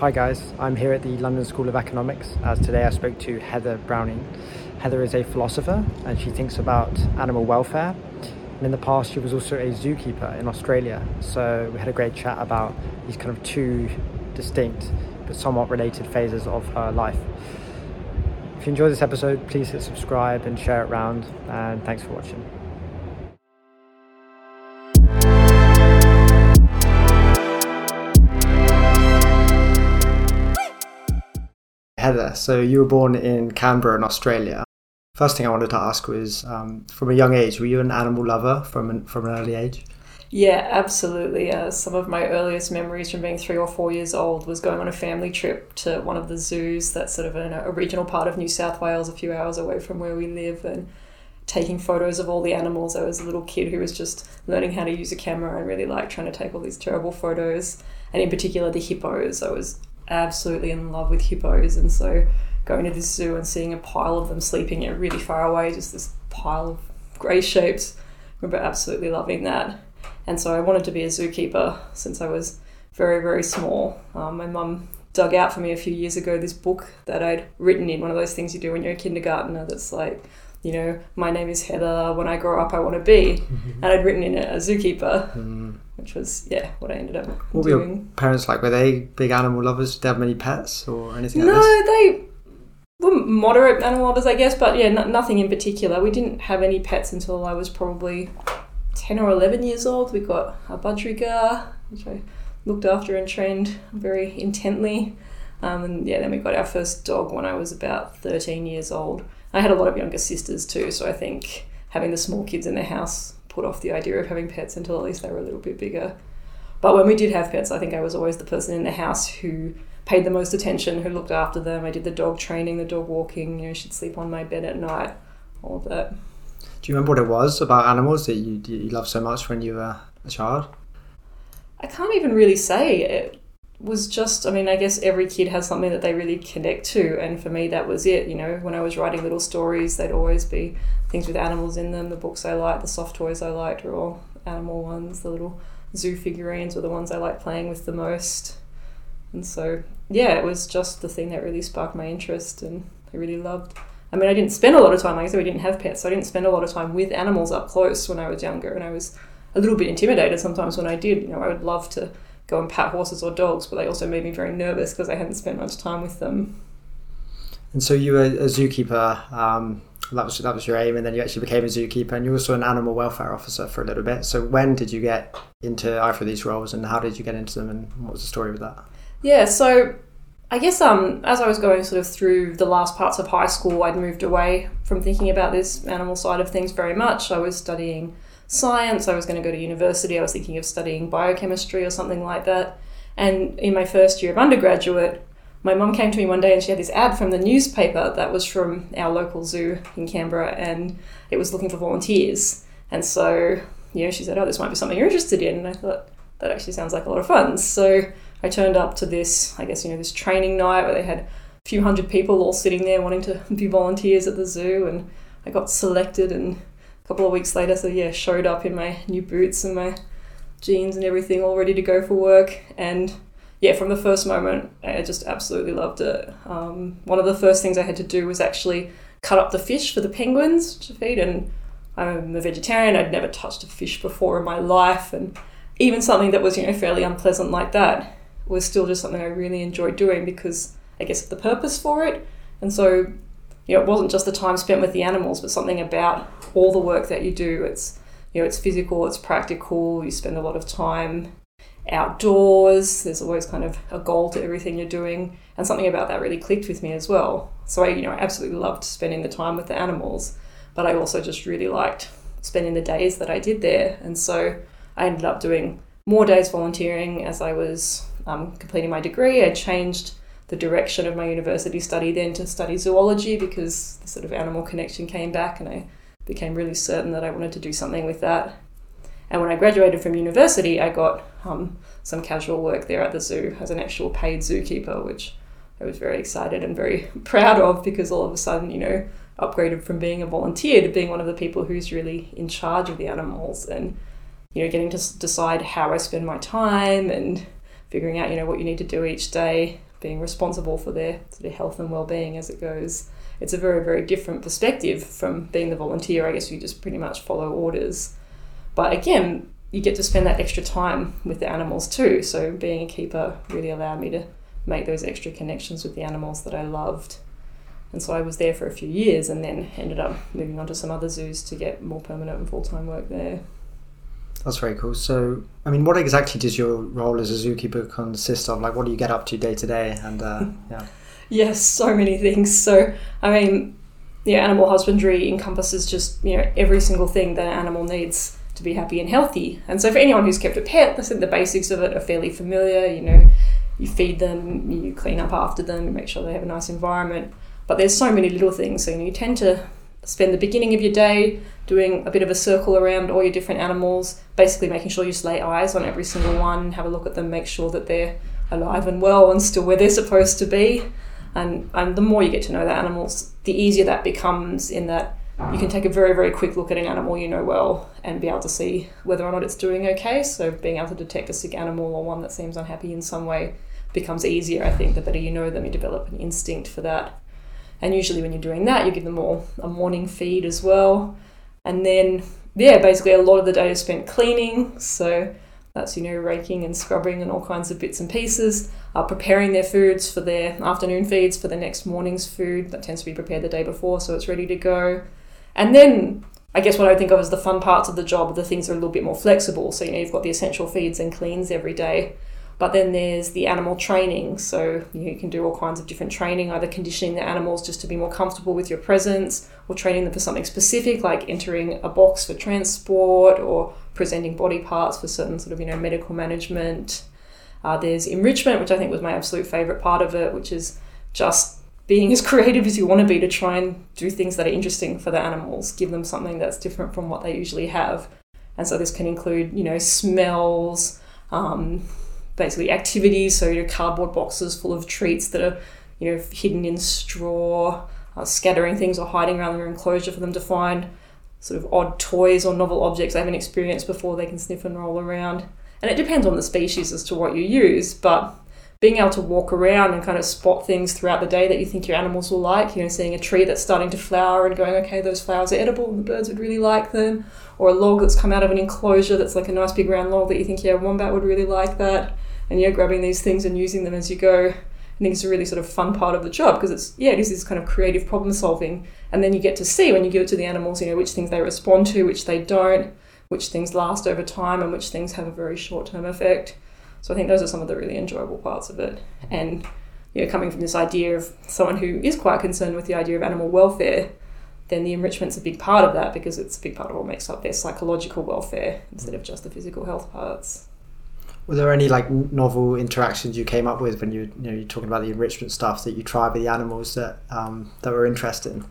Hi guys, I'm here at the London School of Economics as today I spoke to Heather Browning. Heather is a philosopher and she thinks about animal welfare. And in the past, she was also a zookeeper in Australia. So we had a great chat about these kind of two distinct but somewhat related phases of her life. If you enjoyed this episode, please hit subscribe and share it around. And thanks for watching. Heather, so you were born in Canberra in Australia. First thing I wanted to ask was, um, from a young age, were you an animal lover from an, from an early age? Yeah, absolutely. Uh, some of my earliest memories from being three or four years old was going on a family trip to one of the zoos that's sort of in a, regional part of New South Wales, a few hours away from where we live, and taking photos of all the animals. I was a little kid who was just learning how to use a camera and really liked trying to take all these terrible photos. And in particular, the hippos. I was absolutely in love with hippos, and so going to this zoo and seeing a pile of them sleeping know, really far away, just this pile of grey shapes. I remember absolutely loving that, and so I wanted to be a zookeeper since I was very very small. Um, my mum dug out for me a few years ago this book that I'd written in one of those things you do when you're a kindergartner. That's like you know, my name is Heather. When I grow up, I want to be. Mm-hmm. And I'd written in it a zookeeper, mm. Which was yeah what I ended up what doing. were your parents like? Were they big animal lovers? Did they have many pets or anything? No, like they were moderate animal lovers, I guess. But yeah, n- nothing in particular. We didn't have any pets until I was probably ten or eleven years old. We got a budgerigar, which I looked after and trained very intently. Um, and yeah, then we got our first dog when I was about 13 years old. I had a lot of younger sisters too, so I think having the small kids in the house put off the idea of having pets until at least they were a little bit bigger. But when we did have pets, I think I was always the person in the house who paid the most attention, who looked after them. I did the dog training, the dog walking, you know, she'd sleep on my bed at night, all of that. Do you remember what it was about animals that you, you loved so much when you were a child? I can't even really say. It, was just, I mean, I guess every kid has something that they really connect to. And for me, that was it. You know, when I was writing little stories, they'd always be things with animals in them. The books I liked, the soft toys I liked were all animal ones. The little zoo figurines were the ones I liked playing with the most. And so, yeah, it was just the thing that really sparked my interest and I really loved. I mean, I didn't spend a lot of time, like I said, we didn't have pets, so I didn't spend a lot of time with animals up close when I was younger. And I was a little bit intimidated sometimes when I did. You know, I would love to go and pat horses or dogs, but they also made me very nervous because I hadn't spent much time with them. And so you were a zookeeper. Um, that was that was your aim, and then you actually became a zookeeper, and you were also an animal welfare officer for a little bit. So when did you get into either of these roles, and how did you get into them, and what was the story with that? Yeah, so I guess um, as I was going sort of through the last parts of high school, I'd moved away from thinking about this animal side of things very much. I was studying science. I was going to go to university. I was thinking of studying biochemistry or something like that. And in my first year of undergraduate, my mum came to me one day and she had this ad from the newspaper that was from our local zoo in Canberra and it was looking for volunteers. And so, you know, she said, Oh, this might be something you're interested in. And I thought, that actually sounds like a lot of fun. So I turned up to this, I guess, you know, this training night where they had a few hundred people all sitting there wanting to be volunteers at the zoo. And I got selected and couple of weeks later, so yeah, showed up in my new boots and my jeans and everything, all ready to go for work. And yeah, from the first moment, I just absolutely loved it. Um, one of the first things I had to do was actually cut up the fish for the penguins to feed. And I'm a vegetarian, I'd never touched a fish before in my life. And even something that was, you know, fairly unpleasant like that was still just something I really enjoyed doing because I guess the purpose for it. And so you know, it wasn't just the time spent with the animals, but something about all the work that you do. It's you know, it's physical, it's practical. You spend a lot of time outdoors. There's always kind of a goal to everything you're doing, and something about that really clicked with me as well. So I, you know, I absolutely loved spending the time with the animals, but I also just really liked spending the days that I did there, and so I ended up doing more days volunteering as I was um, completing my degree. I changed the direction of my university study then to study zoology because the sort of animal connection came back and I became really certain that I wanted to do something with that. And when I graduated from university, I got um, some casual work there at the zoo as an actual paid zookeeper, which I was very excited and very proud of because all of a sudden, you know, upgraded from being a volunteer to being one of the people who's really in charge of the animals and, you know, getting to decide how I spend my time and figuring out, you know, what you need to do each day, being responsible for their sort of health and well-being as it goes. It's a very, very different perspective from being the volunteer. I guess you just pretty much follow orders. But again, you get to spend that extra time with the animals too. So being a keeper really allowed me to make those extra connections with the animals that I loved. And so I was there for a few years and then ended up moving on to some other zoos to get more permanent and full time work there. That's very cool. So, I mean, what exactly does your role as a zookeeper consist of? Like, what do you get up to day to day? And uh, yeah. Yes, so many things. So, I mean, yeah, animal husbandry encompasses just you know every single thing that an animal needs to be happy and healthy. And so, for anyone who's kept a pet, I think the basics of it are fairly familiar. You know, you feed them, you clean up after them, you make sure they have a nice environment. But there's so many little things. So you, know, you tend to spend the beginning of your day doing a bit of a circle around all your different animals, basically making sure you lay eyes on every single one, have a look at them, make sure that they're alive and well and still where they're supposed to be. And, and the more you get to know the animals, the easier that becomes in that you can take a very, very quick look at an animal you know well and be able to see whether or not it's doing okay. So being able to detect a sick animal or one that seems unhappy in some way becomes easier, I think. The better you know them, you develop an instinct for that. And usually, when you're doing that, you give them all a morning feed as well. And then, yeah, basically, a lot of the day is spent cleaning. So that's, you know, raking and scrubbing and all kinds of bits and pieces. Uh, preparing their foods for their afternoon feeds for the next morning's food. That tends to be prepared the day before, so it's ready to go. And then I guess what I think of as the fun parts of the job are the things that are a little bit more flexible. So, you know, you've got the essential feeds and cleans every day. But then there's the animal training. So you can do all kinds of different training, either conditioning the animals just to be more comfortable with your presence, or training them for something specific, like entering a box for transport, or presenting body parts for certain sort of you know medical management. Uh, there's enrichment, which I think was my absolute favorite part of it, which is just being as creative as you want to be to try and do things that are interesting for the animals, give them something that's different from what they usually have. And so this can include, you know, smells, um, basically activities. So you know, cardboard boxes full of treats that are you know hidden in straw, uh, scattering things or hiding around their enclosure for them to find sort of odd toys or novel objects they haven't experienced before they can sniff and roll around. And it depends on the species as to what you use, but being able to walk around and kind of spot things throughout the day that you think your animals will like, you know, seeing a tree that's starting to flower and going, okay, those flowers are edible and the birds would really like them, or a log that's come out of an enclosure that's like a nice big round log that you think, yeah, wombat would really like that and you're grabbing these things and using them as you go. I think it's a really sort of fun part of the job because it's yeah, it is this kind of creative problem solving, and then you get to see when you give it to the animals, you know, which things they respond to, which they don't, which things last over time, and which things have a very short term effect. So I think those are some of the really enjoyable parts of it, and you know, coming from this idea of someone who is quite concerned with the idea of animal welfare, then the enrichment's a big part of that because it's a big part of what makes up their psychological welfare instead of just the physical health parts. Were there any like novel interactions you came up with when you you know you're talking about the enrichment stuff that you tried with the animals that um, that were interesting?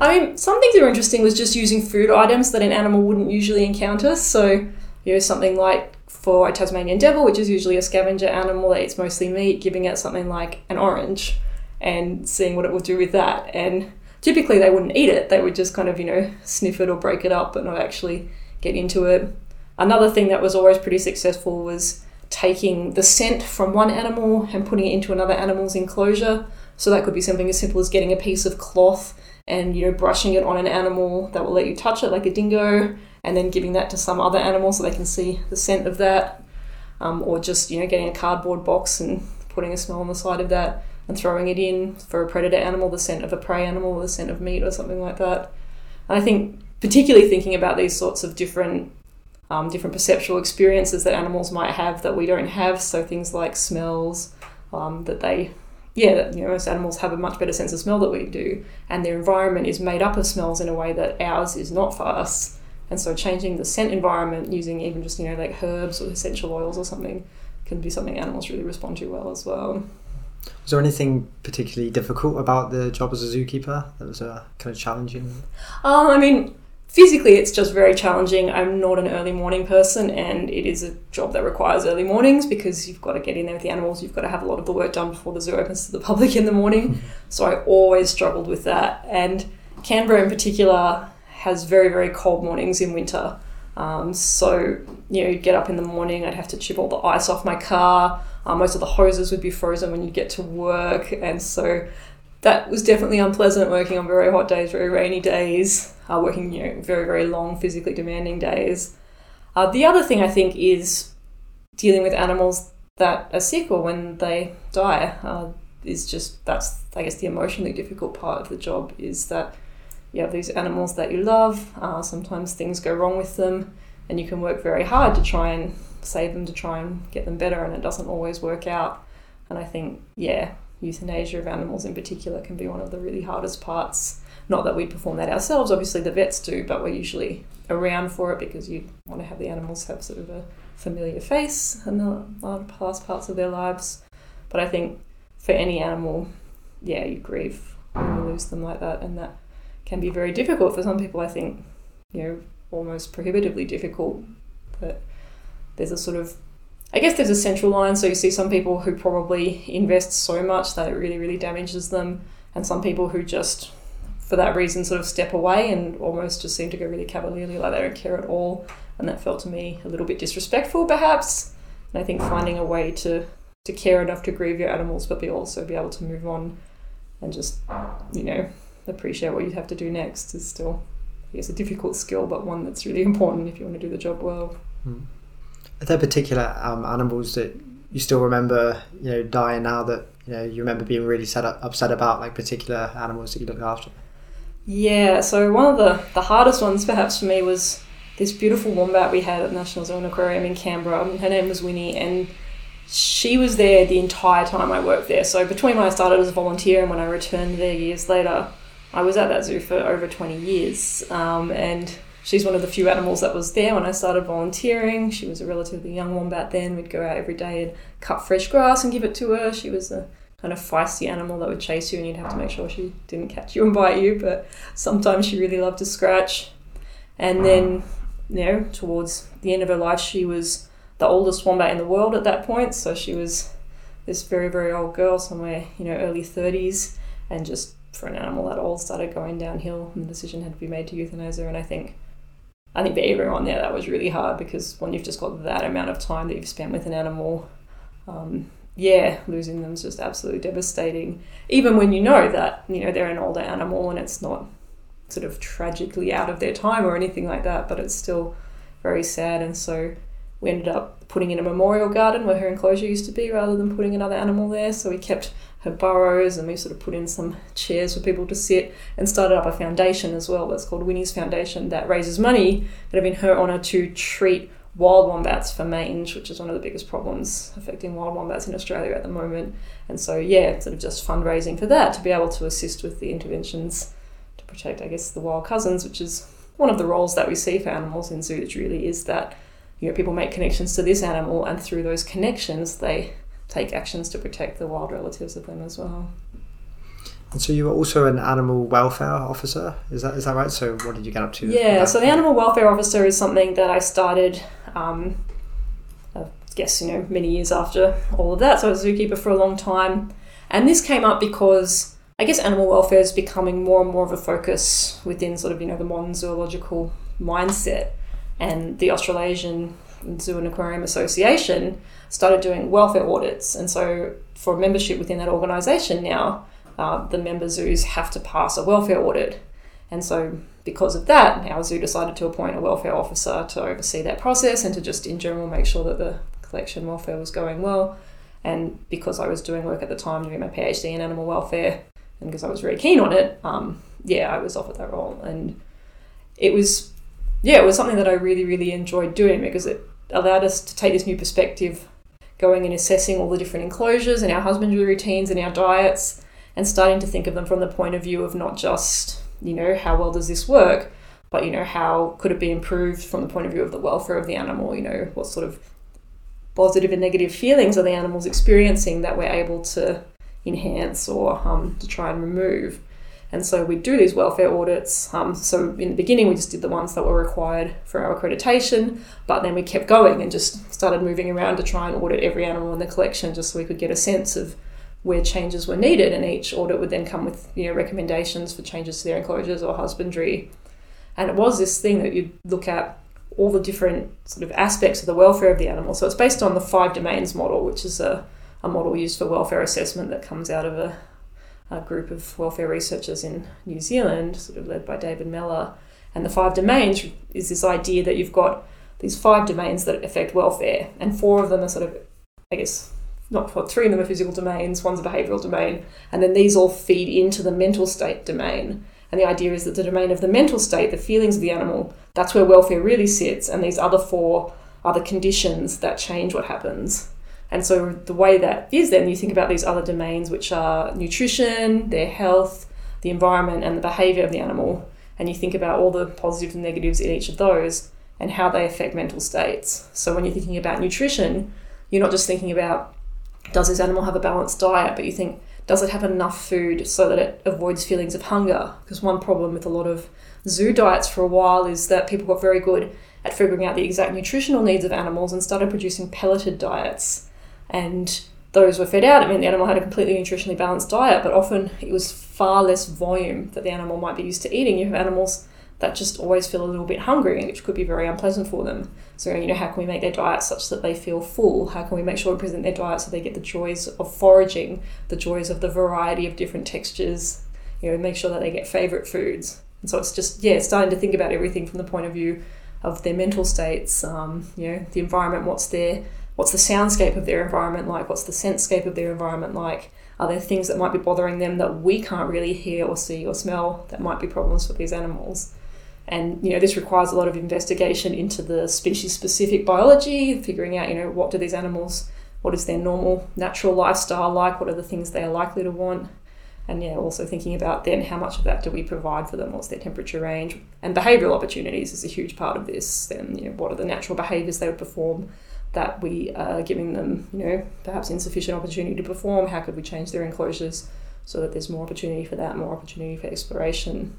I mean, some things that were interesting was just using food items that an animal wouldn't usually encounter. So, you know, something like for a Tasmanian devil, which is usually a scavenger animal that eats mostly meat, giving it something like an orange and seeing what it would do with that. And typically they wouldn't eat it, they would just kind of, you know, sniff it or break it up, but not actually get into it. Another thing that was always pretty successful was taking the scent from one animal and putting it into another animal's enclosure. So that could be something as simple as getting a piece of cloth and you know brushing it on an animal that will let you touch it, like a dingo, and then giving that to some other animal so they can see the scent of that. Um, or just you know getting a cardboard box and putting a smell on the side of that and throwing it in for a predator animal, the scent of a prey animal, or the scent of meat, or something like that. And I think particularly thinking about these sorts of different um, different perceptual experiences that animals might have that we don't have. So things like smells um, that they, yeah, that, you know, most animals have a much better sense of smell that we do, and their environment is made up of smells in a way that ours is not for us. And so changing the scent environment using even just you know like herbs or essential oils or something can be something animals really respond to well as well. Was there anything particularly difficult about the job as a zookeeper that was uh, kind of challenging? Um, I mean, physically it's just very challenging. I'm not an early morning person and it is a job that requires early mornings because you've got to get in there with the animals, you've got to have a lot of the work done before the zoo opens to the public in the morning. so I always struggled with that. And Canberra in particular has very, very cold mornings in winter. Um, so, you know, you'd get up in the morning, I'd have to chip all the ice off my car, Uh, most of the hoses would be frozen when you get to work, and so that was definitely unpleasant working on very hot days, very rainy days, uh, working you know very very long physically demanding days. Uh, the other thing I think is dealing with animals that are sick or when they die uh, is just that's I guess the emotionally difficult part of the job is that you have these animals that you love. Uh, sometimes things go wrong with them, and you can work very hard to try and save them, to try and get them better, and it doesn't always work out. And I think yeah, euthanasia of animals in particular can be one of the really hardest parts. Not that we perform that ourselves, obviously the vets do, but we're usually around for it because you want to have the animals have sort of a familiar face in the last parts of their lives. But I think for any animal, yeah, you grieve when you lose them like that, and that can be very difficult for some people. I think, you know, almost prohibitively difficult. But there's a sort of I guess there's a central line. So you see some people who probably invest so much that it really, really damages them, and some people who just, for that reason, sort of step away and almost just seem to go really cavalierly, like they don't care at all. And that felt to me a little bit disrespectful, perhaps. And I think finding a way to to care enough to grieve your animals, but be also be able to move on and just, you know, appreciate what you have to do next is still, I guess, a difficult skill, but one that's really important if you want to do the job well. Mm. Are there particular um, animals that you still remember, you know, dying now that you know you remember being really set up, upset about, like particular animals that you look after? Yeah, so one of the, the hardest ones perhaps for me was this beautiful wombat we had at National Zoo and Aquarium in Canberra. Her name was Winnie, and she was there the entire time I worked there. So between when I started as a volunteer and when I returned there years later, I was at that zoo for over 20 years. Um, and she's one of the few animals that was there when I started volunteering. She was a relatively young wombat then. We'd go out every day and cut fresh grass and give it to her. She was a kind of feisty animal that would chase you and you'd have to make sure she didn't catch you and bite you, but sometimes she really loved to scratch. And then, you know, towards the end of her life, she was the oldest wombat in the world at that point. So she was this very, very old girl, somewhere, you know, early 30s, and just for an animal that old started going downhill and the decision had to be made to euthanize her. And I think I think for everyone there, that was really hard because when you've just got that amount of time that you've spent with an animal, um, yeah, losing them is just absolutely devastating. Even when you know that you know they're an older animal and it's not sort of tragically out of their time or anything like that, but it's still very sad. And so we ended up putting in a memorial garden where her enclosure used to be rather than putting another animal there. So we kept her burrows and we sort of put in some chairs for people to sit and started up a foundation as well that's called Winnie's Foundation that raises money that have in her honour to treat wild wombats for mange, which is one of the biggest problems affecting wild wombats in Australia at the moment. And so, yeah, sort of just fundraising for that to be able to assist with the interventions to protect, I guess, the wild cousins, which is one of the roles that we see for animals in zoos really is that you know people make connections to this animal and through those connections they take actions to protect the wild relatives of them as well. And so you were also an animal welfare officer, is that is that right? So what did you get up to? Yeah, so the animal welfare officer is something that I started, um, I guess you know many years after all of that. So I was a zookeeper for a long time, and this came up because I guess animal welfare is becoming more and more of a focus within sort of you know the modern zoological mindset, and the Australasian Zoo and Aquarium Association started doing welfare audits. And so, for membership within that organisation now, uh, the member zoos have to pass a welfare audit. And so, because of that, our zoo decided to appoint a welfare officer to oversee that process and to just in general make sure that the collection welfare was going well. And because I was doing work at the time doing my PhD in animal welfare, and because I was very keen on it, um, yeah, I was offered that role. And it was, yeah, it was something that I really, really enjoyed doing because it allowed us to take this new perspective, going and assessing all the different enclosures and our husbandry routines and our diets, and starting to think of them from the point of view of not just, you know, how well does this work, but, you know, how could it be improved from the point of view of the welfare of the animal, you know, what sort of positive and negative feelings are the animals experiencing that we're able to enhance or um, to try and remove. And so we do these welfare audits. Um, so in the beginning, we just did the ones that were required for our accreditation, but then we kept going and just started moving around to try and audit every animal in the collection just so we could get a sense of where changes were needed. And each audit would then come with you know recommendations for changes to their enclosures or husbandry. And it was this thing that you'd look at all the different sort of aspects of the welfare of the animal. So it's based on the five domains model, which is a, a model used for welfare assessment that comes out of a, a group of welfare researchers in New Zealand, sort of led by David Mellor. And the five domains is this idea that you've got these five domains that affect welfare, and four of them are sort of, I guess, not four, three of them are physical domains, one's a behavioural domain, and then these all feed into the mental state domain. And the idea is that the domain of the mental state, the feelings of the animal, that's where welfare really sits, and these other four are the conditions that change what happens. And so the way that is then you think about these other domains which are nutrition, their health, the environment and the behavior of the animal and you think about all the positives and negatives in each of those and how they affect mental states. So when you're thinking about nutrition, you're not just thinking about does this animal have a balanced diet, but you think does it have enough food so that it avoids feelings of hunger? Because one problem with a lot of zoo diets for a while is that people got very good at figuring out the exact nutritional needs of animals and started producing pelleted diets. And those were fed out. It meant the animal had a completely nutritionally balanced diet, but often it was far less volume that the animal might be used to eating. You have animals that just always feel a little bit hungry, which could be very unpleasant for them. So, you know, how can we make their diet such that they feel full? How can we make sure we present their diet so they get the joys of foraging, the joys of the variety of different textures, you know, make sure that they get favourite foods. And so it's just, yeah, starting to think about everything from the point of view of their mental states, um, you know, the environment, what's their what's the soundscape of their environment like? What's the sensescape of their environment like? Are there things that might be bothering them that we can't really hear or see or smell that might be problems for these animals? And you know, this requires a lot of investigation into the species-specific biology, figuring out you know what do these animals, what is their normal natural lifestyle like, what are the things they are likely to want, and yeah, also thinking about then how much of that do we provide for them? What's their temperature range? And behavioural opportunities is a huge part of this. Then you know, what are the natural behaviours they would perform? That we are giving them, you know, perhaps insufficient opportunity to perform? How could we change their enclosures so that there's more opportunity for that, more opportunity for exploration?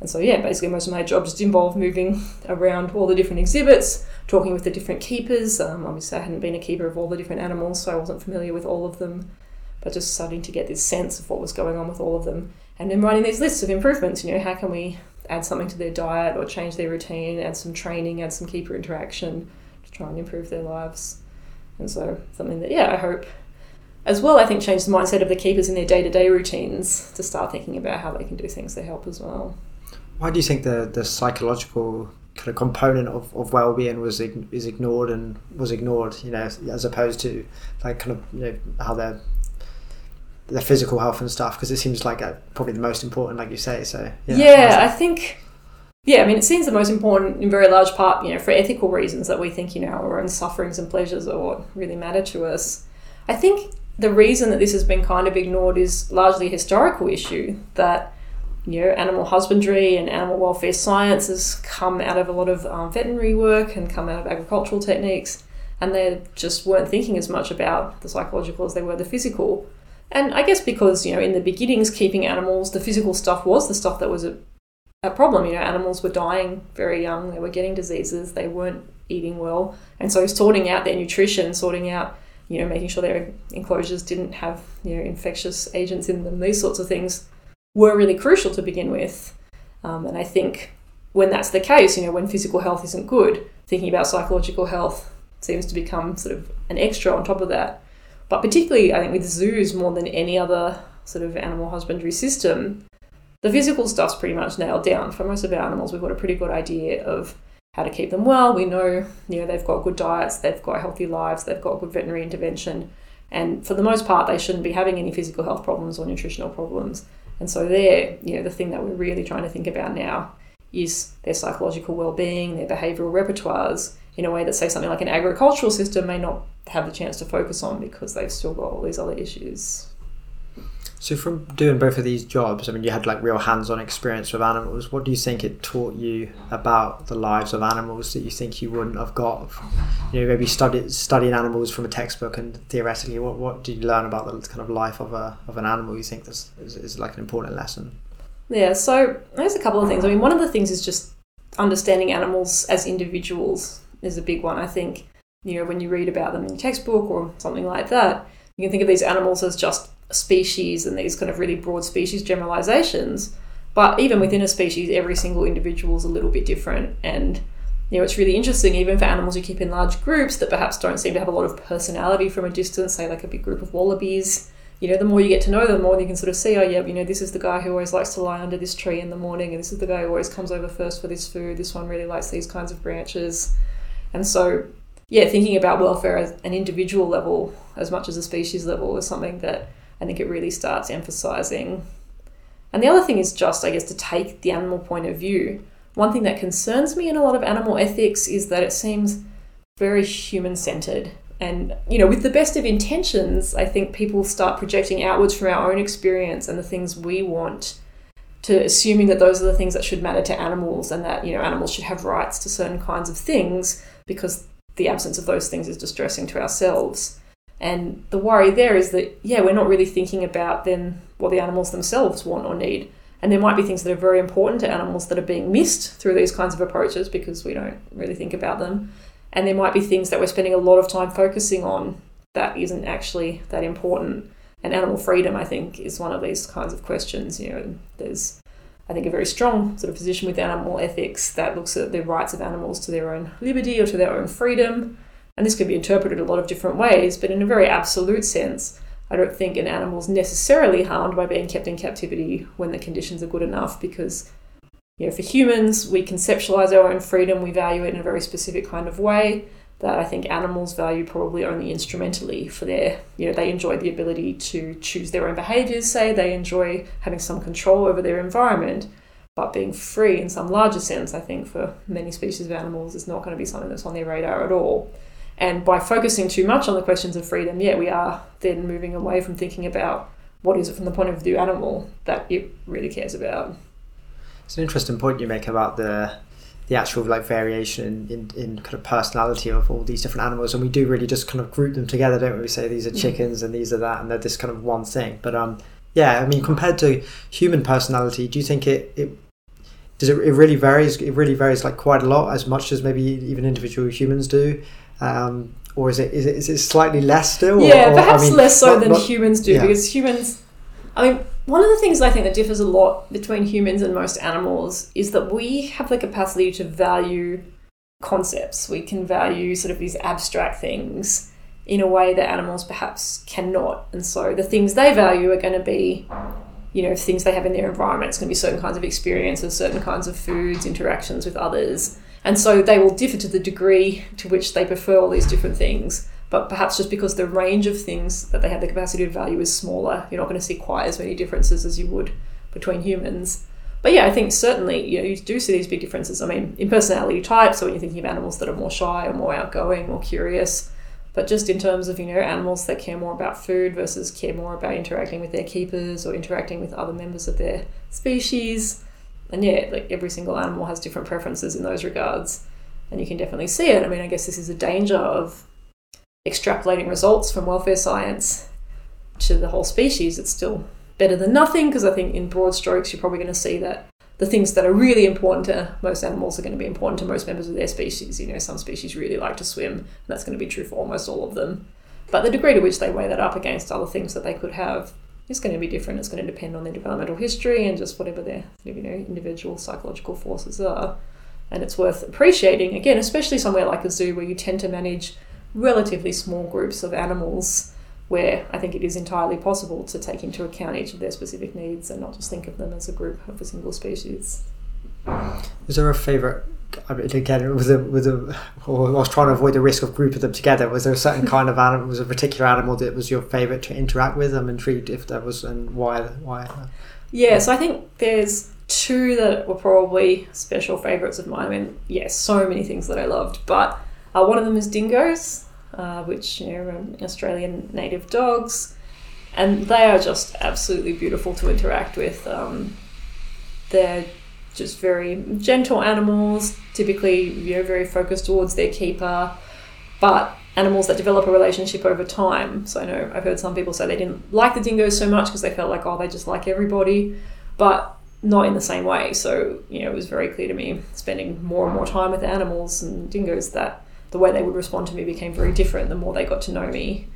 And so, yeah, basically, most of my job just involved moving around all the different exhibits, talking with the different keepers. Um, obviously, I hadn't been a keeper of all the different animals, so I wasn't familiar with all of them, but just starting to get this sense of what was going on with all of them. And then writing these lists of improvements, you know, how can we add something to their diet or change their routine, add some training, add some keeper interaction try and improve their lives. And so something that, yeah, I hope as well, I think change the mindset of the keepers in their day to day routines to start thinking about how they can do things to help as well. Why do you think the, the psychological kind of component of, of well-being was is ignored and was ignored you know as opposed to like kind of you know how their their physical health and stuff because it seems like a, probably the most important like you say so yeah, yeah I think yeah, I mean, it seems the most important in very large part, you know, for ethical reasons that we think, you know, our own sufferings and pleasures are what really matter to us. I think the reason that this has been kind of ignored is largely a historical issue that, you know, animal husbandry and animal welfare science has come out of a lot of um, veterinary work and come out of agricultural techniques, and they just weren't thinking as much about the psychological as they were the physical. And I guess because, you know, in the beginnings, keeping animals, the physical stuff was the stuff that was a problem. You know, animals were dying very young, they were getting diseases, they weren't eating well. And so sorting out their nutrition, sorting out, you know, making sure their enclosures didn't have, you know, infectious agents in them, these sorts of things were really crucial to begin with. Um, and I think when that's the case, you know, when physical health isn't good, thinking about psychological health seems to become sort of an extra on top of that. But particularly, I think with zoos more than any other sort of animal husbandry system, the physical stuff's pretty much nailed down. For most of our animals, we've got a pretty good idea of how to keep them well. We know, you know, they've got good diets, they've got healthy lives, they've got good veterinary intervention, and for the most part, they shouldn't be having any physical health problems or nutritional problems. And so, there, you know, the thing that we're really trying to think about now is their psychological well-being, their behavioural repertoires, in a way that, say, something like an agricultural system may not have the chance to focus on because they've still got all these other issues. So, from doing both of these jobs, I mean, you had like real hands-on experience with animals. What do you think it taught you about the lives of animals that you think you wouldn't have got? You know, maybe studied studying animals from a textbook, and theoretically, what what did you learn about the kind of life of a of an animal? You think this is, is like an important lesson? Yeah. So there's a couple of things. I mean, one of the things is just understanding animals as individuals is a big one. I think you know when you read about them in a textbook or something like that, you can think of these animals as just species and these kind of really broad species generalizations. But even within a species, every single individual is a little bit different. And you know, it's really interesting, even for animals you keep in large groups that perhaps don't seem to have a lot of personality from a distance, say like a big group of wallabies. You know, the more you get to know them, the more you can sort of see, oh, yeah, you know, this is the guy who always likes to lie under this tree in the morning, and this is the guy who always comes over first for this food. This one really likes these kinds of branches. And so, yeah, thinking about welfare at an individual level as much as a species level is something that I think it really starts emphasizing. And the other thing is just, I guess, to take the animal point of view one thing that concerns me in a lot of animal ethics is that it seems very human centered. And, you know, with the best of intentions, I think people start projecting outwards from our own experience and the things we want to assuming that those are the things that should matter to animals and that, you know, animals should have rights to certain kinds of things because the absence of those things is distressing to ourselves. And the worry there is that, yeah, we're not really thinking about then what the animals themselves want or need. And there might be things that are very important to animals that are being missed through these kinds of approaches because we don't really think about them. And there might be things that we're spending a lot of time focusing on that isn't actually that important. And animal freedom, I think, is one of these kinds of questions. You know, there's, I think, a very strong sort of position with animal ethics that looks at the rights of animals to their own liberty or to their own freedom. And this can be interpreted a lot of different ways, but in a very absolute sense, I don't think an animal's necessarily harmed by being kept in captivity when the conditions are good enough because you know, for humans, we conceptualize our own freedom, we value it in a very specific kind of way that I think animals value probably only instrumentally for their, you know, they enjoy the ability to choose their own behaviors, say, they enjoy having some control over their environment. But being free in some larger sense, I think, for many species of animals is not going to be something that's on their radar at all. And by focusing too much on the questions of freedom, yeah, we are then moving away from thinking about what is it from the point of view animal that it really cares about. It's an interesting point you make about the the actual like variation in, in, in, kind of personality of all these different animals and we do really just kind of group them together don't we, we say these are chickens and these are that and they're this kind of one thing. But um yeah i mean compared to human personality do you think it, it does it, it really varies it really varies like quite a lot as much as maybe even individual humans do um, or is it, is it is it slightly less still? Yeah, or, perhaps I mean, less so not, than not, humans do yeah. because humans. I mean, one of the things I think that differs a lot between humans and most animals is that we have the capacity to value concepts. We can value sort of these abstract things in a way that animals perhaps cannot. And so the things they value are going to be, you know, things they have in their environment. It's going to be certain kinds of experiences, certain kinds of foods, interactions with others. And so they will differ to the degree to which they prefer all these different things. But perhaps just because the range of things that they have the capacity to value is smaller, you're not going to see quite as many differences as you would between humans. But yeah, I think certainly you know you do see these big differences. I mean, in personality types, so when you're thinking of animals that are more shy or more outgoing, more curious, but just in terms of you know animals that care more about food versus care more about interacting with their keepers or interacting with other members of their species, and yeah, like every single animal has different preferences in those regards. And you can definitely see it. I mean, I guess this is a danger of extrapolating results from welfare science to the whole species. It's still better than nothing because I think in broad strokes you're probably going to see that the things that are really important to most animals are going to be important to most members of their species. You know, some species really like to swim, and that's going to be true for almost all of them. But the degree to which they weigh that up against other things that they could have is going to be different. It's going to depend on their developmental history and just whatever their you know individual psychological forces are. And it's worth appreciating again, especially somewhere like a zoo where you tend to manage relatively small groups of animals where I think it is entirely possible to take into account each of their specific needs and not just think of them as a group of a single species. Is there a favourite I mean, again, was a was a, I was trying to avoid the risk of grouping them together. Was there a certain kind of animal? Was a particular animal that was your favourite to interact with? I'm intrigued if that was and why. Why? Yeah, so I think there's two that were probably special favourites of mine. I mean, yes, yeah, so many things that I loved, but uh, one of them is dingoes, uh, which you know, are Australian native dogs, and they are just absolutely beautiful to interact with. Um, they're just very gentle animals, typically you know very focused towards their keeper, but animals that develop a relationship over time. So I know I've heard some people say they didn't like the dingoes so much because they felt like oh they just like everybody, but not in the same way. So you know it was very clear to me spending more and more time with animals and dingoes that the way they would respond to me became very different the more they got to know me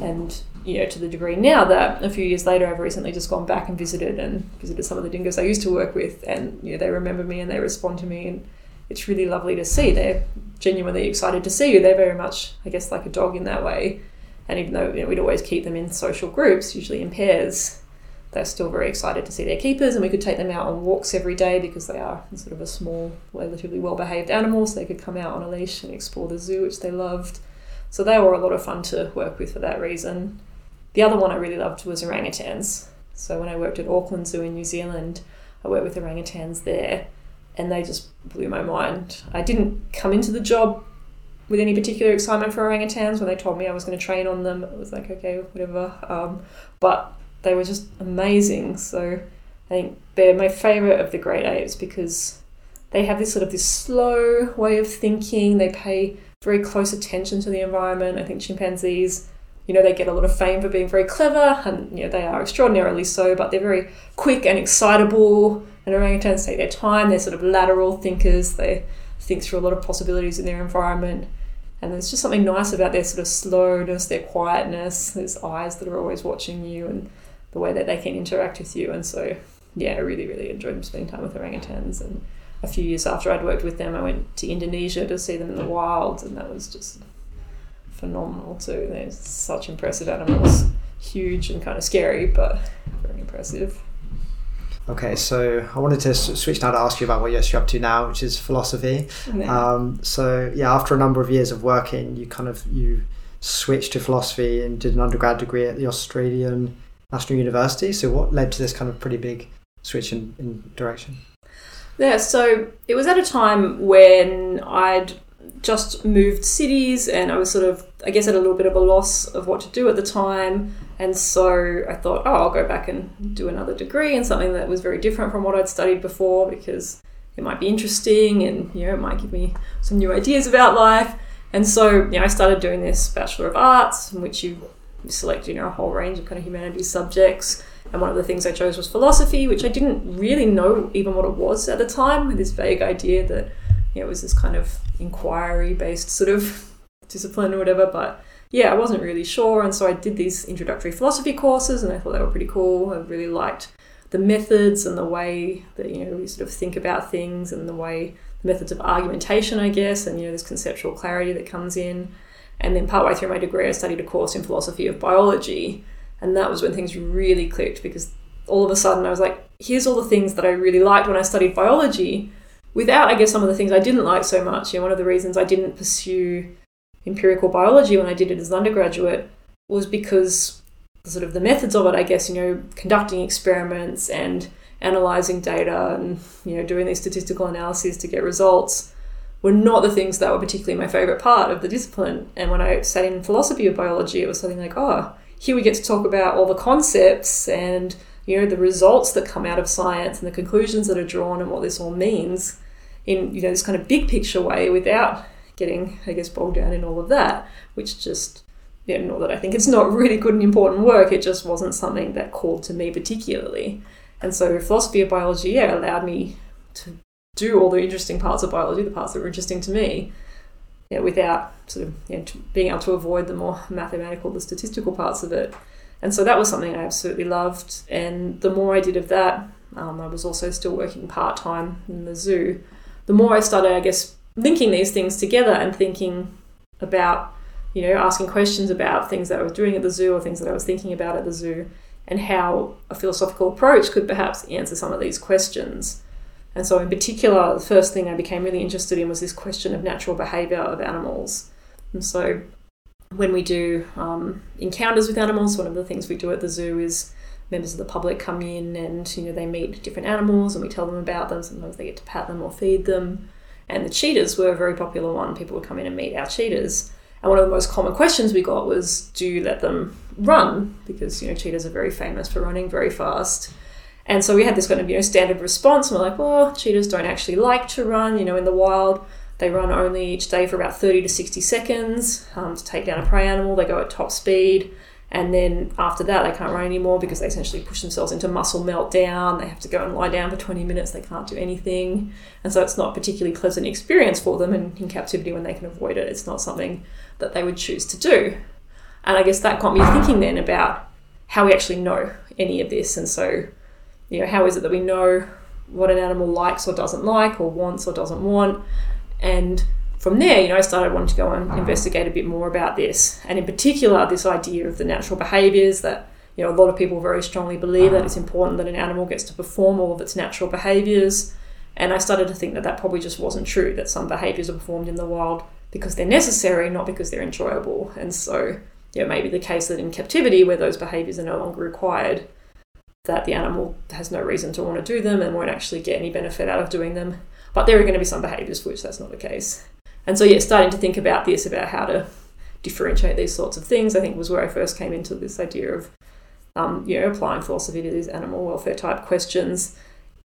and you know to the degree now that a few years later I've recently just gone back and visited and visited some of the dingoes I used to work with and you know they remember me and they respond to me and it's really lovely to see. They're genuinely excited to see you. They're very much, I guess, like a dog in that way. And even though you know, we'd always keep them in social groups, usually in pairs, they're still very excited to see their keepers. And we could take them out on walks every day because they are sort of a small, relatively well behaved animal. So they could come out on a leash and explore the zoo, which they loved. So they were a lot of fun to work with for that reason. The other one I really loved was orangutans. So when I worked at Auckland Zoo in New Zealand, I worked with orangutans there and they just blew my mind. I didn't come into the job with any particular excitement for orangutans. When they told me I was going to train on them, it was like, okay, whatever. Um, but they were just amazing. So I think they're my favourite of the great apes because they have this sort of this slow way of thinking. They pay very close attention to the environment. I think chimpanzees, you know, they get a lot of fame for being very clever, and you know they are extraordinarily so. But they're very quick and excitable. And orangutans take their time. They're sort of lateral thinkers. They think through a lot of possibilities in their environment. And there's just something nice about their sort of slowness, their quietness, there's eyes that are always watching you, and the way that they can interact with you. And so, yeah, I really, really enjoyed spending time with orangutans. And a few years after I'd worked with them, I went to Indonesia to see them in the wild, and that was just phenomenal too. They're such impressive animals, huge and kind of scary, but very impressive. Okay, so I wanted to switch now to ask you about what you're up to now, which is philosophy. Um, so yeah, after a number of years of working, you kind of you switched to philosophy and did an undergrad degree at the Australian National University. So what led to this kind of pretty big switch in, in direction? Yeah, so it was at a time when I'd just moved cities and I was sort of, I guess, at a little bit of a loss of what to do at the time. And so I thought, oh, I'll go back and do another degree in something that was very different from what I'd studied before because it might be interesting and, you know, it might give me some new ideas about life. And so, you know, I started doing this Bachelor of Arts, in which you select, you know, a whole range of kind of humanities subjects. And one of the things I chose was philosophy, which I didn't really know even what it was at the time, this vague idea that, you know, it was this kind of inquiry based sort of discipline or whatever. But yeah, I wasn't really sure. And so I did these introductory philosophy courses and I thought they were pretty cool. I really liked the methods and the way that, you know, we sort of think about things and the way the methods of argumentation, I guess, and, you know, this conceptual clarity that comes in. And then partway through my degree, I studied a course in philosophy of biology. And that was when things really clicked because all of a sudden I was like, here's all the things that I really liked when I studied biology without, I guess, some of the things I didn't like so much. You know, one of the reasons I didn't pursue empirical biology when I did it as an undergraduate was because sort of the methods of it, I guess, you know, conducting experiments and analyzing data and, you know, doing these statistical analyses to get results were not the things that were particularly my favorite part of the discipline. And when I sat in philosophy of biology, it was something like, oh, here we get to talk about all the concepts and, you know, the results that come out of science and the conclusions that are drawn and what this all means in, you know, this kind of big picture way without getting, I guess, bogged down in all of that, which just, you know, not that I think it's not really good and important work, it just wasn't something that called to me particularly. And so philosophy of biology, yeah, allowed me to do all the interesting parts of biology, the parts that were interesting to me, you know, without sort of you know, being able to avoid the more mathematical, the statistical parts of it. And so that was something I absolutely loved. And the more I did of that, um, I was also still working part time in the zoo. The more I started, I guess, linking these things together and thinking about, you know, asking questions about things that I was doing at the zoo or things that I was thinking about at the zoo, and how a philosophical approach could perhaps answer some of these questions. And so, in particular, the first thing I became really interested in was this question of natural behaviour of animals. And so, when we do um, encounters with animals, one of the things we do at the zoo is members of the public come in and you know they meet different animals and we tell them about them. Sometimes they get to pat them or feed them. And the cheetahs were a very popular one. People would come in and meet our cheetahs. And one of the most common questions we got was, do you let them run? Because, you know, cheetahs are very famous for running very fast. And so we had this kind of, you know, standard response. And we're like, well, cheetahs don't actually like to run. You know, in the wild, they run only each day for about 30 to 60 seconds um, to take down a prey animal. They go at top speed. And then after that, they can't run anymore because they essentially push themselves into muscle meltdown. They have to go and lie down for 20 minutes. They can't do anything. And so it's not a particularly pleasant experience for them And in captivity when they can avoid it. It's not something that they would choose to do. And I guess that got me thinking then about how we actually know any of this. And so, you know, how is it that we know what an animal likes or doesn't like, or wants or doesn't want. And from there, you know, I started wanting to go and investigate a bit more about this, and in particular, this idea of the natural behaviours that you know a lot of people very strongly believe that it's important that an animal gets to perform all of its natural behaviours. And I started to think that that probably just wasn't true. That some behaviours are performed in the wild because they're necessary, not because they're enjoyable. And so, yeah, maybe the case that in captivity, where those behaviours are no longer required, that the animal has no reason to want to do them and won't actually get any benefit out of doing them. But there are going to be some behaviours for which that's not the case. And so, yeah, starting to think about this, about how to differentiate these sorts of things, I think was where I first came into this idea of, um, you know, applying philosophy to these animal welfare type questions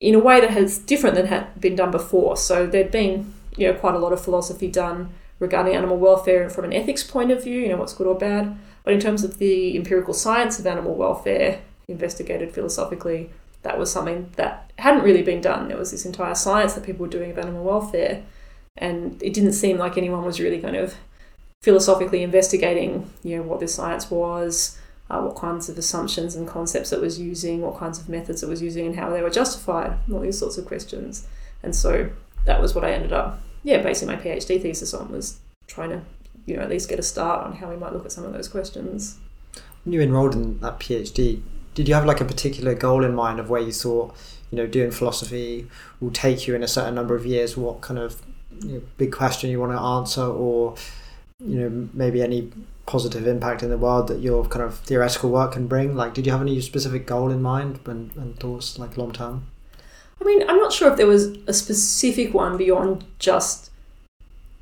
in a way that has different than had been done before. So there'd been, you know, quite a lot of philosophy done regarding animal welfare from an ethics point of view, you know, what's good or bad. But in terms of the empirical science of animal welfare, investigated philosophically, that was something that hadn't really been done. There was this entire science that people were doing of animal welfare, and it didn't seem like anyone was really kind of philosophically investigating, you know, what this science was, uh, what kinds of assumptions and concepts it was using, what kinds of methods it was using, and how they were justified, all these sorts of questions. And so that was what I ended up, yeah, basing my PhD thesis on was trying to, you know, at least get a start on how we might look at some of those questions. When you enrolled in that PhD, did you have like a particular goal in mind of where you thought you know doing philosophy will take you in a certain number of years? What kind of you know, big question you want to answer or you know maybe any positive impact in the world that your kind of theoretical work can bring? Like did you have any specific goal in mind and, and thoughts like long term? I mean i'm not sure if there was a specific one beyond just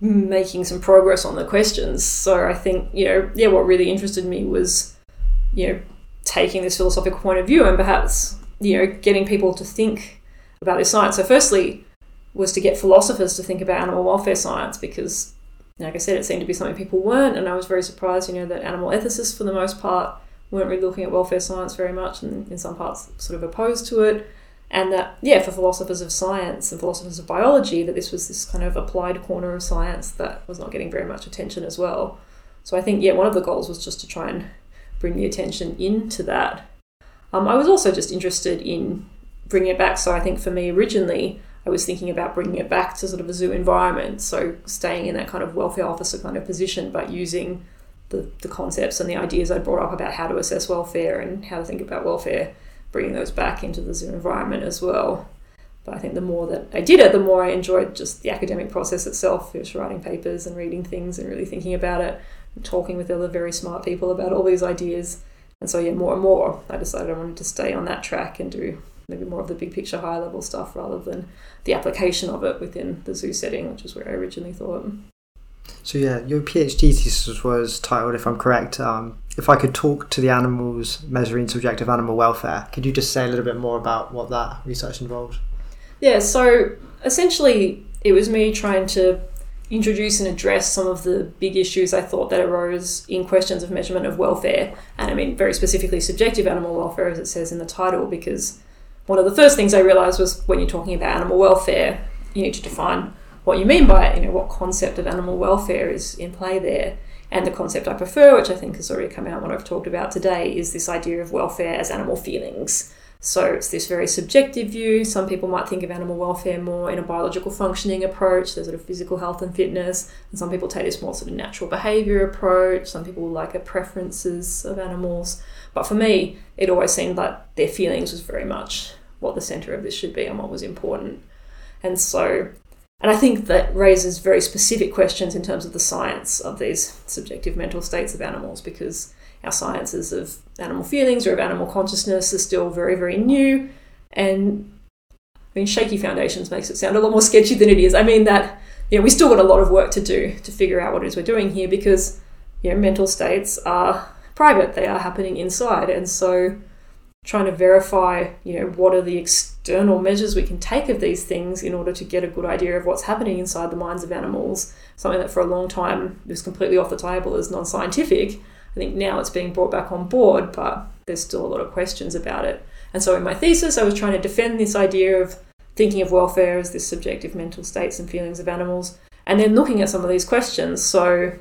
making some progress on the questions. So i think you know yeah what really interested me was you know taking this philosophical point of view and perhaps you know getting people to think about this science. So firstly was to get philosophers to think about animal welfare science because like I said it seemed to be something people weren't and I was very surprised you know that animal ethicists for the most part weren't really looking at welfare science very much and in some parts sort of opposed to it and that yeah for philosophers of science and philosophers of biology that this was this kind of applied corner of science that was not getting very much attention as well so i think yeah one of the goals was just to try and bring the attention into that. Um, I was also just interested in bringing it back. So I think for me originally, I was thinking about bringing it back to sort of a zoo environment. So staying in that kind of welfare officer kind of position, but using the, the concepts and the ideas I brought up about how to assess welfare and how to think about welfare, bringing those back into the zoo environment as well. But I think the more that I did it, the more I enjoyed just the academic process itself, just writing papers and reading things and really thinking about it talking with other very smart people about all these ideas. And so, yeah, more and more, I decided I wanted to stay on that track and do maybe more of the big picture, high level stuff rather than the application of it within the zoo setting, which is where I originally thought. So, yeah, your PhD thesis was titled, if I'm correct, um, If I Could Talk to the Animals Measuring Subjective Animal Welfare. Could you just say a little bit more about what that research involved? Yeah, so essentially, it was me trying to introduce and address some of the big issues I thought that arose in questions of measurement of welfare, and I mean very specifically subjective animal welfare, as it says in the title, because one of the first things I realised was when you're talking about animal welfare, you need to define what you mean by it, you know, what concept of animal welfare is in play there. And the concept I prefer, which I think has already come out what I've talked about today, is this idea of welfare as animal feelings. So it's this very subjective view. Some people might think of animal welfare more in a biological functioning approach, so sort of physical health and fitness. And some people take this more sort of natural behavior approach. Some people like a preferences of animals. But for me, it always seemed like their feelings was very much what the center of this should be and what was important. And so, and I think that raises very specific questions in terms of the science of these subjective mental states of animals because our sciences of animal feelings or of animal consciousness are still very, very new. And I mean, shaky foundations makes it sound a lot more sketchy than it is. I mean that you know we still got a lot of work to do to figure out what it is we're doing here because you know mental states are private; they are happening inside, and so trying to verify you know what are the external measures we can take of these things in order to get a good idea of what's happening inside the minds of animals something that for a long time was completely off the table as non-scientific think now it's being brought back on board, but there's still a lot of questions about it. And so in my thesis, I was trying to defend this idea of thinking of welfare as this subjective mental states and feelings of animals, and then looking at some of these questions. So,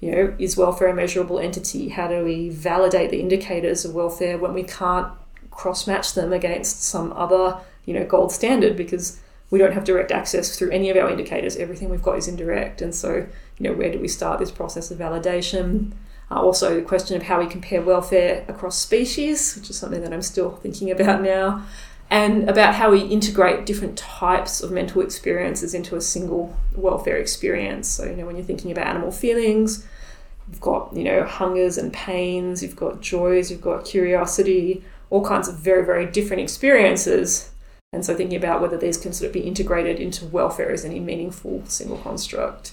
you know, is welfare a measurable entity? How do we validate the indicators of welfare when we can't cross match them against some other you know, gold standard because we don't have direct access through any of our indicators. Everything we've got is indirect. And so, you know, where do we start this process of validation? Uh, also, the question of how we compare welfare across species, which is something that I'm still thinking about now, and about how we integrate different types of mental experiences into a single welfare experience. So, you know, when you're thinking about animal feelings, you've got, you know, hungers and pains, you've got joys, you've got curiosity, all kinds of very, very different experiences. And so, thinking about whether these can sort of be integrated into welfare as any meaningful single construct.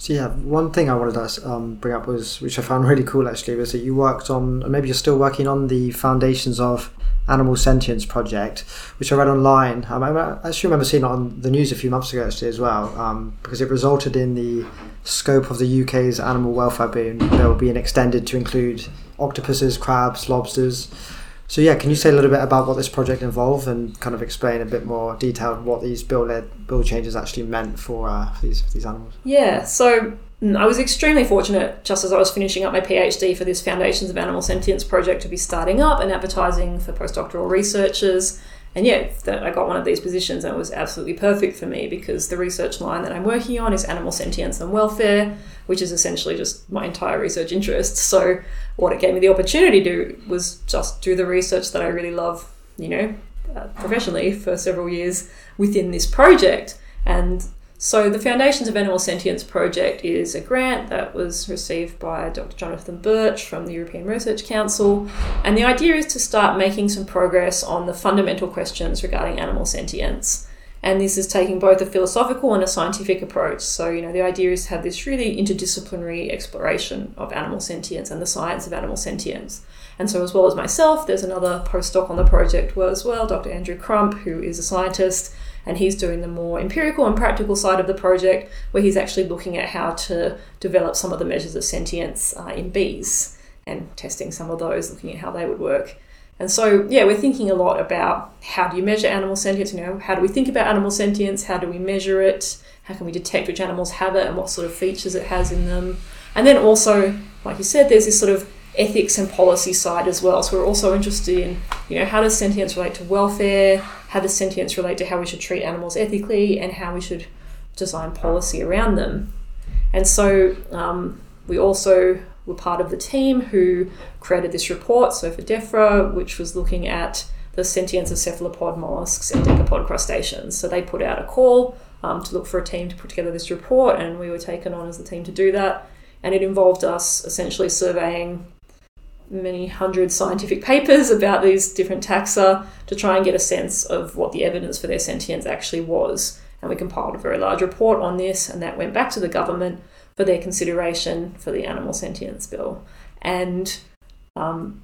So yeah, one thing I wanted to um, bring up was, which I found really cool actually, was that you worked on, and maybe you're still working on the foundations of Animal Sentience project, which I read online. Um, I actually remember seeing it on the news a few months ago actually as well, um, because it resulted in the scope of the UK's animal welfare bill being extended to include octopuses, crabs, lobsters. So yeah, can you say a little bit about what this project involved and kind of explain a bit more detailed what these bill-led bill changes actually meant for, uh, for these for these animals? Yeah, so mm, I was extremely fortunate, just as I was finishing up my PhD for this Foundations of Animal Sentience project, to be starting up and advertising for postdoctoral researchers. And yeah, that I got one of these positions and it was absolutely perfect for me because the research line that I'm working on is animal sentience and welfare, which is essentially just my entire research interest. So what it gave me the opportunity to do was just do the research that I really love, you know, uh, professionally for several years within this project. And so, the Foundations of Animal Sentience project is a grant that was received by Dr. Jonathan Birch from the European Research Council. And the idea is to start making some progress on the fundamental questions regarding animal sentience. And this is taking both a philosophical and a scientific approach. So, you know, the idea is to have this really interdisciplinary exploration of animal sentience and the science of animal sentience. And so, as well as myself, there's another postdoc on the project as well, Dr. Andrew Crump, who is a scientist and he's doing the more empirical and practical side of the project where he's actually looking at how to develop some of the measures of sentience uh, in bees and testing some of those, looking at how they would work. And so, yeah, we're thinking a lot about how do you measure animal sentience? You know, how do we think about animal sentience? How do we measure it? How can we detect which animals have it and what sort of features it has in them? And then also, like you said, there's this sort of ethics and policy side as well. So we're also interested in, you know, how does sentience relate to welfare? How does sentience relate to how we should treat animals ethically and how we should design policy around them? And so um, we also were part of the team who created this report, so for DEFRA, which was looking at the sentience of cephalopod mollusks and decapod crustaceans. So they put out a call um, to look for a team to put together this report, and we were taken on as the team to do that. And it involved us essentially surveying many hundred scientific papers about these different taxa to try and get a sense of what the evidence for their sentience actually was. And we compiled a very large report on this, and that went back to the government for their consideration for the animal sentience bill. And um,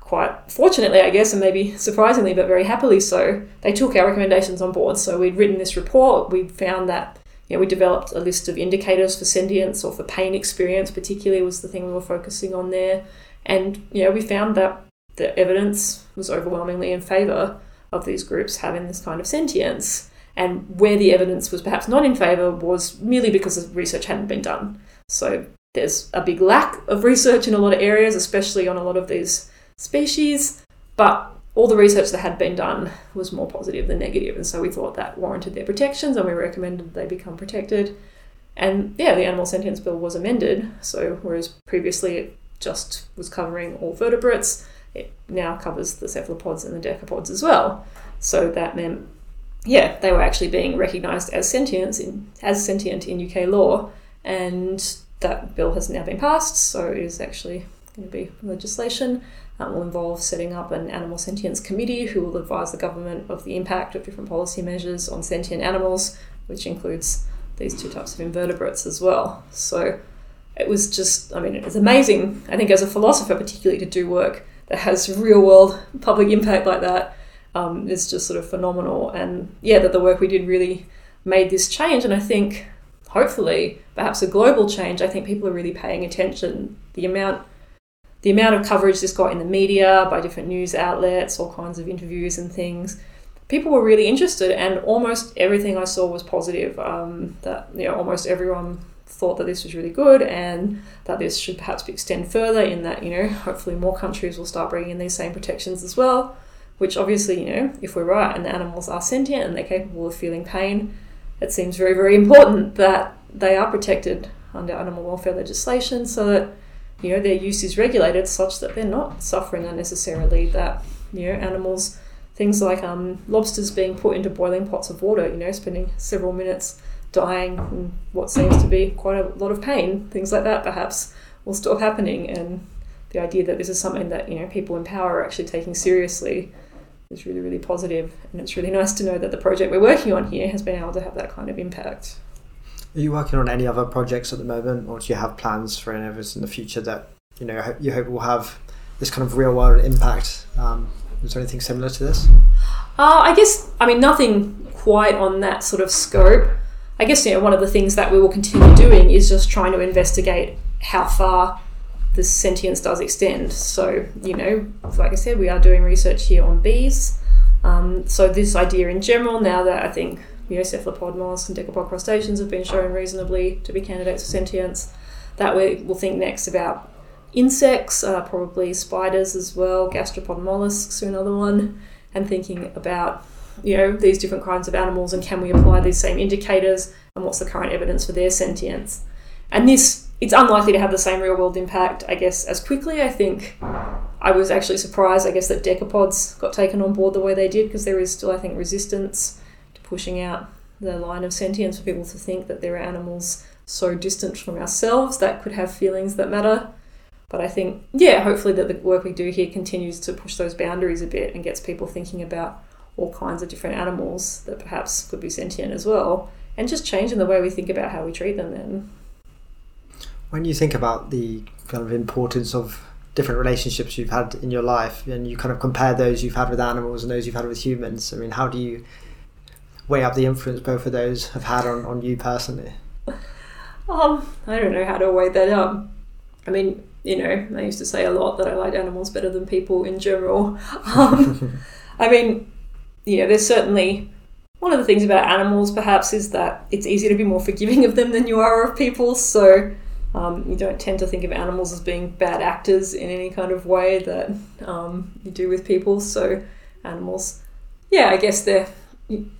quite fortunately, I guess, and maybe surprisingly, but very happily so, they took our recommendations on board. So we'd written this report, we found that know, we developed a list of indicators for sentience or for pain experience, particularly was the thing we were focusing on there. And know, we found that the evidence was overwhelmingly in favour of these groups having this kind of sentience. And where the evidence was perhaps not in favour was merely because the research hadn't been done. So there's a big lack of research in a lot of areas, especially on a lot of these species. But all the research that had been done was more positive than negative. negative, and so we thought that warranted their protections, and we recommended they become protected. And yeah, the Animal Sentience Bill was amended. So whereas previously it just was covering all vertebrates, it now covers the cephalopods and the decapods as well. So that meant, yeah, they were actually being recognised as sentient in as sentient in UK law, and that bill has now been passed. So it is actually going to be legislation. That will involve setting up an animal sentience committee who will advise the government of the impact of different policy measures on sentient animals, which includes these two types of invertebrates as well. So it was just, I mean, it was amazing, I think, as a philosopher, particularly to do work that has real world public impact like that. Um, it's just sort of phenomenal. And yeah, that the work we did really made this change. And I think, hopefully, perhaps a global change. I think people are really paying attention. The amount, the amount of coverage this got in the media by different news outlets, all kinds of interviews and things. People were really interested, and almost everything I saw was positive. Um, that you know, almost everyone thought that this was really good and that this should perhaps be extended further in that, you know, hopefully more countries will start bringing in these same protections as well. which obviously, you know, if we're right and the animals are sentient and they're capable of feeling pain, it seems very, very important that they are protected under animal welfare legislation so that, you know, their use is regulated such that they're not suffering unnecessarily, that, you know, animals, things like um, lobsters being put into boiling pots of water, you know, spending several minutes dying in what seems to be quite a lot of pain, things like that perhaps will stop happening. And the idea that this is something that, you know, people in power are actually taking seriously is really, really positive. And it's really nice to know that the project we're working on here has been able to have that kind of impact. Are you working on any other projects at the moment, or do you have plans for any others in the future that you know you hope will have this kind of real world impact? Um, is there anything similar to this? Uh, I guess I mean nothing quite on that sort of scope. I guess you know one of the things that we will continue doing is just trying to investigate how far the sentience does extend. So you know, like I said, we are doing research here on bees. Um, so this idea in general, now that I think you know, cephalopod mollusks and decapod crustaceans have been shown reasonably to be candidates for sentience. That we'll think next about insects, uh, probably spiders as well, gastropod mollusks another one, and thinking about you know these different kinds of animals and can we apply these same indicators and what's the current evidence for their sentience. And this it's unlikely to have the same real world impact, I guess, as quickly. I think I was actually surprised, I guess, that decapods got taken on board the way they did because there is still, I think, resistance to pushing out the line of sentience for people to think that there are animals so distant from ourselves that could have feelings that matter. But I think, yeah, hopefully that the work we do here continues to push those boundaries a bit and gets people thinking about all kinds of different animals that perhaps could be sentient as well, and just changing the way we think about how we treat them then. When you think about the kind of importance of different relationships you've had in your life and you kind of compare those you've had with animals and those you've had with humans, I mean, how do you weigh up the influence both of those have had on, on you personally? Um, I don't know how to weigh that up. I mean, you know, I used to say a lot that I liked animals better than people in general. Um, I mean, know, there's certainly one of the things about animals, perhaps, is that it's easier to be more forgiving of them than you are of people. So um, you don't tend to think of animals as being bad actors in any kind of way that um, you do with people. So animals, yeah, I guess they're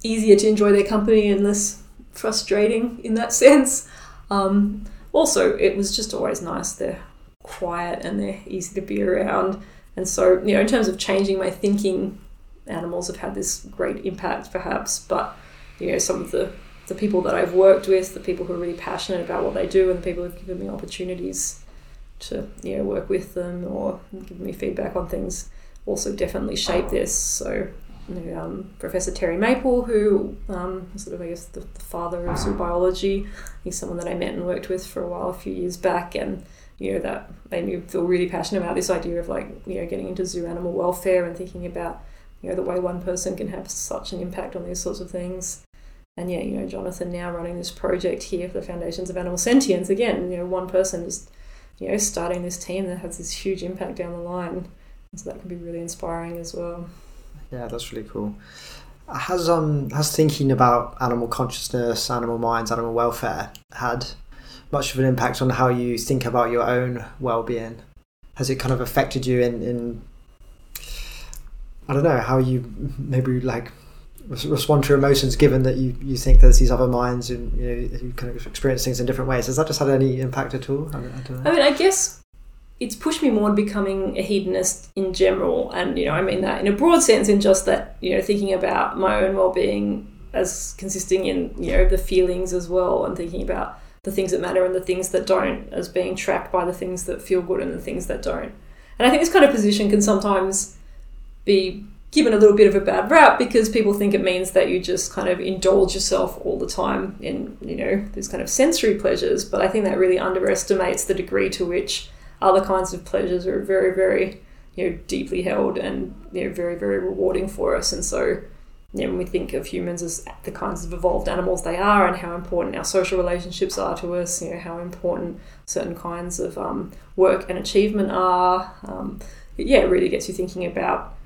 easier to enjoy their company and less frustrating in that sense. Um, also, it was just always nice. They're quiet and they're easy to be around. And so, you know, in terms of changing my thinking, animals have had this great impact, perhaps. But, you know, some of the, the people that I've worked with, the people who are really passionate about what they do, and the people who've given me opportunities to, you know, work with them or give me feedback on things also definitely shape this. So um, Professor Terry Maple, who um, sort of, I guess, the, the, father of zoo biology. He's someone that I met and worked with for a while, a few years back, and you know that made me feel really passionate about this idea of like you know getting into zoo animal welfare and thinking about you know the way one person can have such an impact on these sorts of things. And yeah, you know, Jonathan now running this project here for the Foundations of Animal Sentience. Again, you know, one person just you know starting this team that has this huge impact down the line. So that can be really inspiring as well. Yeah, that's really cool. Has um has thinking about animal consciousness, animal minds, animal welfare had much of an impact on how you think about your own well-being? Has it kind of affected you in in I don't know how you maybe like respond to emotions given that you, you think there's these other minds and you know you kind of experience things in different ways has that just had any impact at all I, I, I mean I guess it's pushed me more to becoming a hedonist in general. And, you know, I mean that in a broad sense, in just that, you know, thinking about my own well being as consisting in, you know, the feelings as well and thinking about the things that matter and the things that don't as being tracked by the things that feel good and the things that don't. And I think this kind of position can sometimes be given a little bit of a bad rap because people think it means that you just kind of indulge yourself all the time in, you know, these kind of sensory pleasures. But I think that really underestimates the degree to which other kinds of pleasures are very, very, you know, deeply held and you know, very, very rewarding for us. And so, you know, when we think of humans as the kinds of evolved animals they are, and how important our social relationships are to us, you know, how important certain kinds of um, work and achievement are, um, yeah, it really gets you thinking about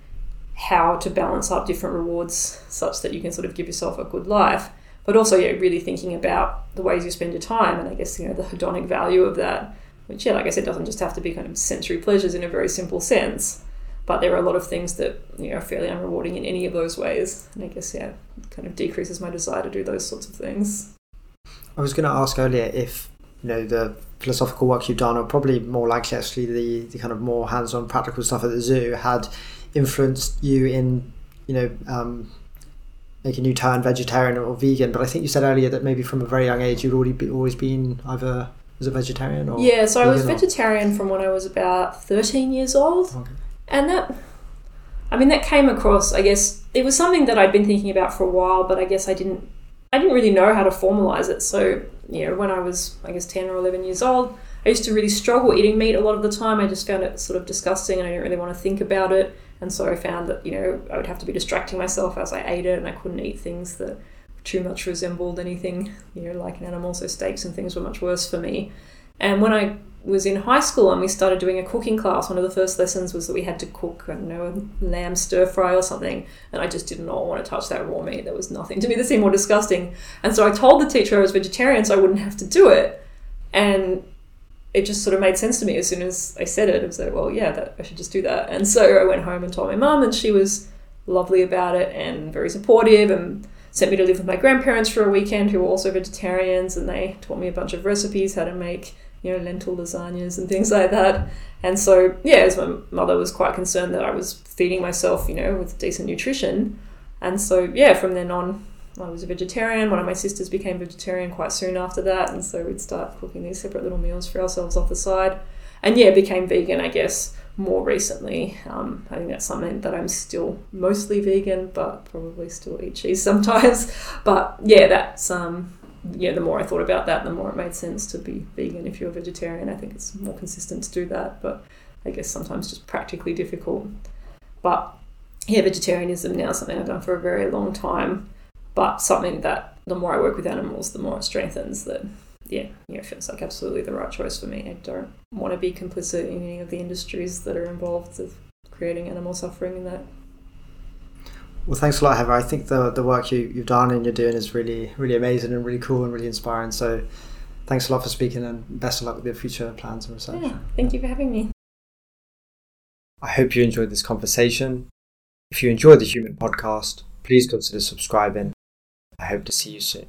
how to balance up different rewards such that you can sort of give yourself a good life. But also, yeah, really thinking about the ways you spend your time, and I guess you know the hedonic value of that which, yeah, like I said, doesn't just have to be kind of sensory pleasures in a very simple sense, but there are a lot of things that you know are fairly unrewarding in any of those ways. And I guess yeah, kind of decreases my desire to do those sorts of things. I was going to ask earlier if you know the philosophical work you've done, or probably more likely actually the, the kind of more hands-on practical stuff at the zoo, had influenced you in you know um, making you turn vegetarian or vegan. But I think you said earlier that maybe from a very young age you'd already be, always been either as a vegetarian or yeah. So I was vegan or- vegetarian from when I was about thirteen years old. Okay. And that, I mean, that came across. I guess it was something that I'd been thinking about for a while, but I guess I didn't. I didn't really know how to formalize it. So you know, when I was, I guess, ten or eleven years old, I used to really struggle eating meat a lot of the time. I just found it sort of disgusting, and I didn't really want to think about it. And so I found that you know I would have to be distracting myself as I ate it, and I couldn't eat things that too much resembled anything you know like an animal. So steaks and things were much worse for me. And when I was in high school and we started doing a cooking class, one of the first lessons was that we had to cook, I don't know, a lamb stir fry or something. And I just did not want to touch that raw meat. There was nothing to me that seemed more disgusting. And so I told the teacher I was vegetarian so I wouldn't have to do it. And it just sort of made sense to me as soon as I said it. I was like, well, yeah, that, I should just do that. And so I went home and told my mum, and she was lovely about it and very supportive and sent me to live with my grandparents for a weekend who were also vegetarians and they taught me a bunch of recipes how to make you know lentil lasagnas and things like that and so yeah as my mother was quite concerned that i was feeding myself you know with decent nutrition and so yeah from then on i was a vegetarian one of my sisters became vegetarian quite soon after that and so we'd start cooking these separate little meals for ourselves off the side and yeah became vegan i guess more recently. Um, I think that's something that I'm still mostly vegan, but probably still eat cheese sometimes. But yeah, that's um, yeah. The more I thought about that, the more it made sense to be vegan if you're a vegetarian. I think it's more consistent to do that, but I guess sometimes just practically difficult. But yeah, vegetarianism now is something I've done for a very long time, but something that the more I work with animals, the more it strengthens that yeah, yeah, it feels like absolutely the right choice for me. I don't want to be complicit in any of the industries that are involved with creating animal suffering in that. Well, thanks a lot, Heather. I think the the work you, you've done and you're doing is really really amazing and really cool and really inspiring. So, thanks a lot for speaking and best of luck with your future plans and research. Yeah, thank you for having me. I hope you enjoyed this conversation. If you enjoyed the Human Podcast, please consider subscribing. I hope to see you soon.